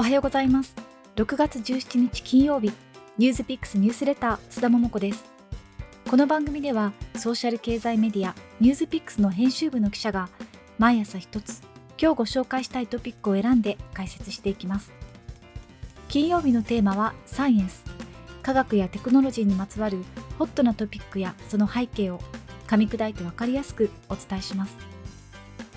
おはようございます。6月17日金曜日ニュースピックスニュースレター須田桃子です。この番組ではソーシャル経済メディアニュースピックスの編集部の記者が毎朝一つ今日ご紹介したいトピックを選んで解説していきます。金曜日のテーマはサイエンス。科学やテクノロジーにまつわるホットなトピックやその背景を噛み砕いてわかりやすくお伝えします。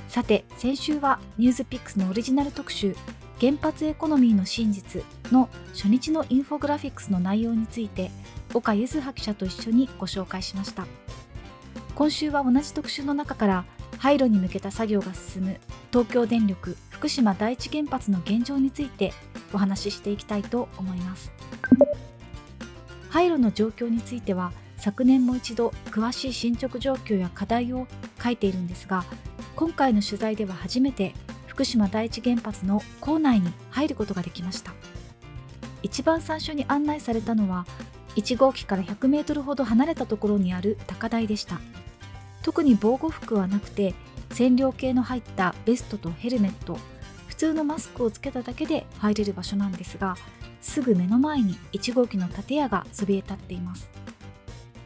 さて先週はニュースピックスのオリジナル特集原発エコノミーの真実の初日のインフォグラフィックスの内容について岡柚葉記者と一緒にご紹介しました。今週は同じ特集の中から廃炉に向けた作業が進む東京電力福島第一原発の現状についてお話ししていきたいと思います。廃炉の状況については昨年も一度詳しい進捗状況や課題を書いているんですが今回の取材では初めて福島第一原発の構内に入ることができました。一番最初に案内されたのは1号機から100メートルほど離れたところにある高台でした。特に防護服はなくて染料系の入ったベストとヘルメット普通のマスクをつけただけで入れる場所なんですがすぐ目の前に1号機の建屋がそびえ立っています。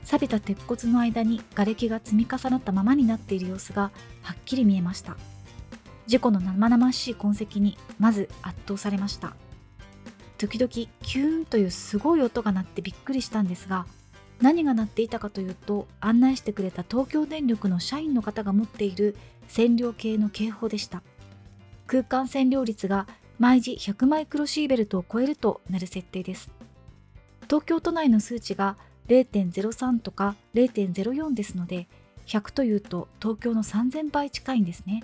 錆びた鉄骨の間に瓦礫が積み重なったままになっている様子がはっきり見えました。事故の生々しい痕跡にまず圧倒されました。時々キューンというすごい音が鳴ってびっくりしたんですが何が鳴っていたかというと案内してくれた東京電力の社員の方が持っている染料系の警報でした。空間染料率が毎時100マイクロシーベルトを超えるとなる設定です。東京都内の数値が0.03とか0.04ですので100というと東京の3000倍近いんですね。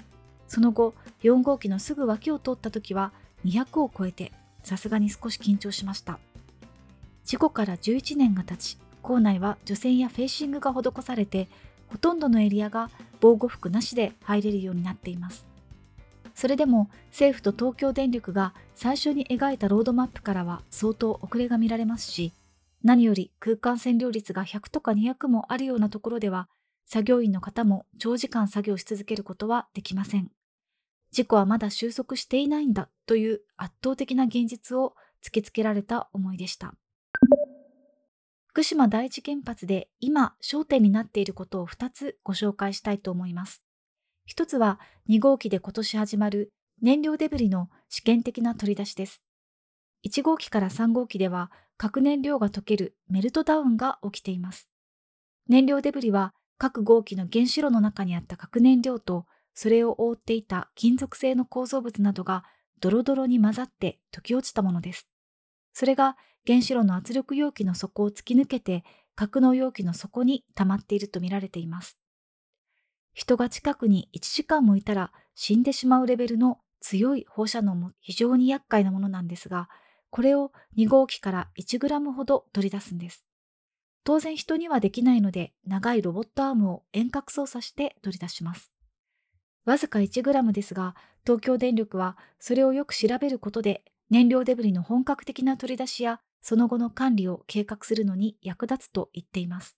その後4号機のすぐ脇を通った時は200を超えてさすがに少し緊張しました。事故から11年が経ち校内は除染やフェーシングが施されてほとんどのエリアが防護服なしで入れるようになっています。それでも政府と東京電力が最初に描いたロードマップからは相当遅れが見られますし何より空間占領率が100とか200もあるようなところでは作業員の方も長時間作業し続けることはできません。事故はまだ収束していないんだという圧倒的な現実を突きつけられた思いでした。福島第一原発で今焦点になっていることを2つご紹介したいと思います。1つは2号機で今年始まる燃料デブリの試験的な取り出しです。1号機から3号機では核燃料が溶けるメルトダウンが起きています。燃料デブリは各号機の原子炉の中にあった核燃料とそれを覆っていた金属製の構造物などがドロドロに混ざって溶け落ちたものです。それが原子炉の圧力容器の底を突き抜けて格納容器の底に溜まっているとみられています。人が近くに1時間もいたら死んでしまうレベルの強い放射能も非常に厄介なものなんですが、これを2号機から1グラムほど取り出すんです。当然人にはできないので長いロボットアームを遠隔操作して取り出します。わずか 1g ですが、東京電力はそれをよく調べることで燃料デブリの本格的な取り出しやその後の管理を計画するのに役立つと言っています。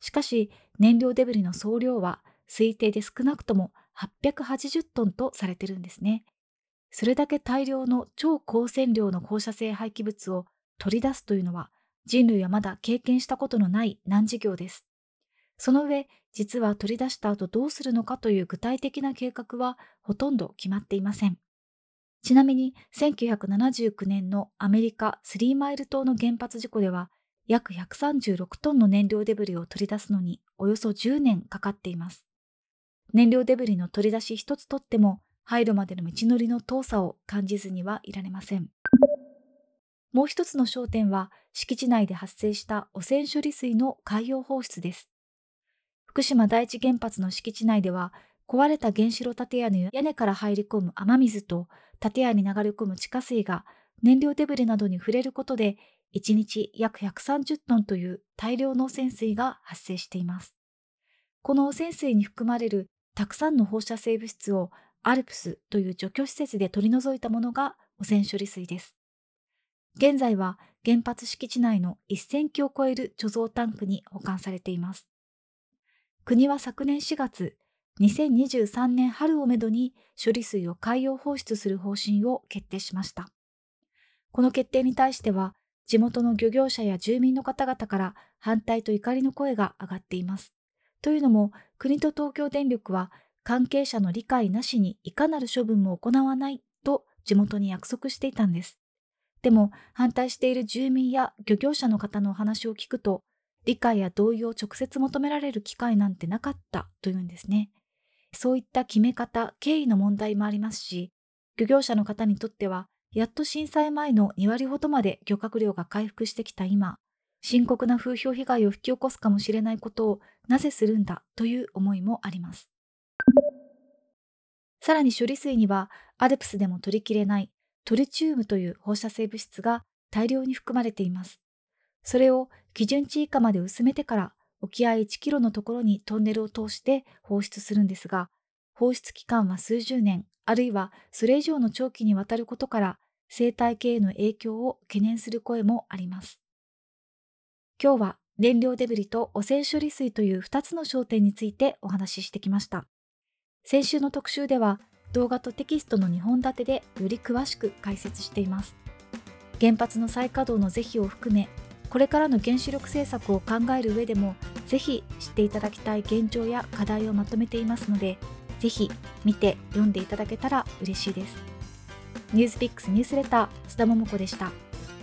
しかし、燃料デブリの総量は推定で少なくとも880トンとされてるんですね。それだけ大量の超高線量の放射性廃棄物を取り出すというのは人類はまだ経験したことのない難事業です。その上、実は取り出した後どうするのかという具体的な計画はほとんど決まっていません。ちなみに1979年のアメリカスリーマイル島の原発事故では約136トンの燃料デブリを取り出すのにおよそ10年かかっています。燃料デブリの取り出し一つとっても廃炉までの道のりの遠さを感じずにはいられません。もう一つの焦点は敷地内で発生した汚染処理水の海洋放出です。福島第一原発の敷地内では壊れた原子炉建屋の屋根から入り込む雨水と建屋に流れ込む地下水が燃料デブリなどに触れることで1日約130トンという大量の汚染水が発生しています。この汚染水に含まれるたくさんの放射性物質をアルプスという除去施設で取り除いたものが汚染処理水です。現在は原発敷地内の1000基を超える貯蔵タンクに保管されています。国は昨年4月、2023年春をめどに処理水を海洋放出する方針を決定しました。この決定に対しては、地元の漁業者や住民の方々から反対と怒りの声が上がっています。というのも、国と東京電力は関係者の理解なしにいかなる処分も行わないと地元に約束していたんです。でも反対している住民や漁業者の方のお話を聞くと、理解や同意を直接求められる機会なんてなかったというんですね。そういった決め方、経緯の問題もありますし、漁業者の方にとっては、やっと震災前の2割ほどまで漁獲量が回復してきた今、深刻な風評被害を引き起こすかもしれないことをなぜするんだという思いもあります。さらに処理水には、アルプスでも取りきれないトリチウムという放射性物質が大量に含まれています。それを基準値以下まで薄めてから沖合1キロのところにトンネルを通して放出するんですが、放出期間は数十年、あるいはそれ以上の長期にわたることから生態系への影響を懸念する声もあります。今日は燃料デブリと汚染処理水という2つの焦点についてお話ししてきました。先週の特集では動画とテキストの2本立てでより詳しく解説しています。原発の再稼働の是非を含め、これからの原子力政策を考える上でも、ぜひ知っていただきたい現状や課題をまとめていますので、ぜひ見て読んでいただけたら嬉しいです。ニュースピックスニュースレター須田桃子でした。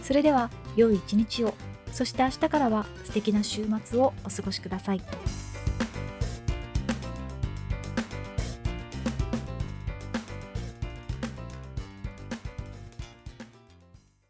それでは良い一日を、そして明日からは素敵な週末をお過ごしください。